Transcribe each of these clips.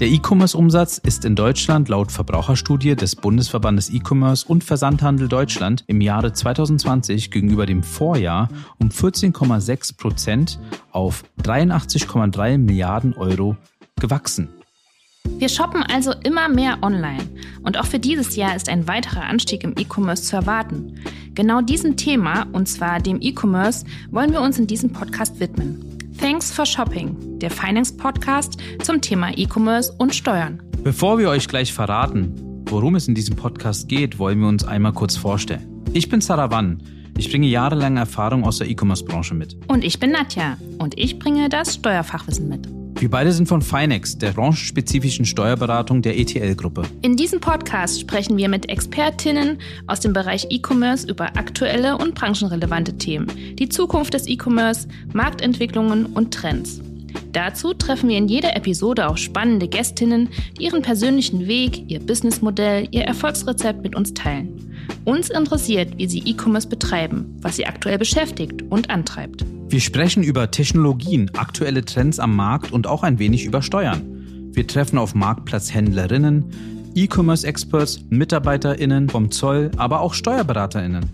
Der E-Commerce-Umsatz ist in Deutschland laut Verbraucherstudie des Bundesverbandes E-Commerce und Versandhandel Deutschland im Jahre 2020 gegenüber dem Vorjahr um 14,6 Prozent auf 83,3 Milliarden Euro gewachsen. Wir shoppen also immer mehr online und auch für dieses Jahr ist ein weiterer Anstieg im E-Commerce zu erwarten. Genau diesem Thema, und zwar dem E-Commerce, wollen wir uns in diesem Podcast widmen. Thanks for Shopping, der Finance Podcast zum Thema E-Commerce und Steuern. Bevor wir euch gleich verraten, worum es in diesem Podcast geht, wollen wir uns einmal kurz vorstellen. Ich bin Sarah Wann. Ich bringe jahrelange Erfahrung aus der E-Commerce-Branche mit. Und ich bin Nadja und ich bringe das Steuerfachwissen mit. Wir beide sind von Finex, der branchenspezifischen Steuerberatung der ETL-Gruppe. In diesem Podcast sprechen wir mit Expertinnen aus dem Bereich E-Commerce über aktuelle und branchenrelevante Themen, die Zukunft des E-Commerce, Marktentwicklungen und Trends. Dazu treffen wir in jeder Episode auch spannende Gästinnen, die ihren persönlichen Weg, ihr Businessmodell, ihr Erfolgsrezept mit uns teilen. Uns interessiert, wie sie E-Commerce betreiben, was sie aktuell beschäftigt und antreibt. Wir sprechen über Technologien, aktuelle Trends am Markt und auch ein wenig über Steuern. Wir treffen auf Marktplatzhändlerinnen, E-Commerce-Experts, MitarbeiterInnen vom Zoll, aber auch SteuerberaterInnen.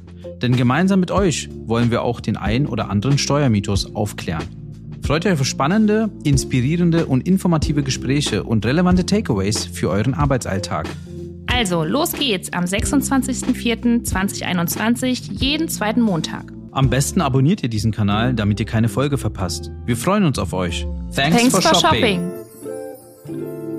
Denn gemeinsam mit euch wollen wir auch den ein oder anderen Steuermythos aufklären. Freut euch auf spannende, inspirierende und informative Gespräche und relevante Takeaways für euren Arbeitsalltag. Also, los geht's am 26.04.2021, jeden zweiten Montag. Am besten abonniert ihr diesen Kanal, damit ihr keine Folge verpasst. Wir freuen uns auf euch. Thanks, Thanks for, shopping. For shopping.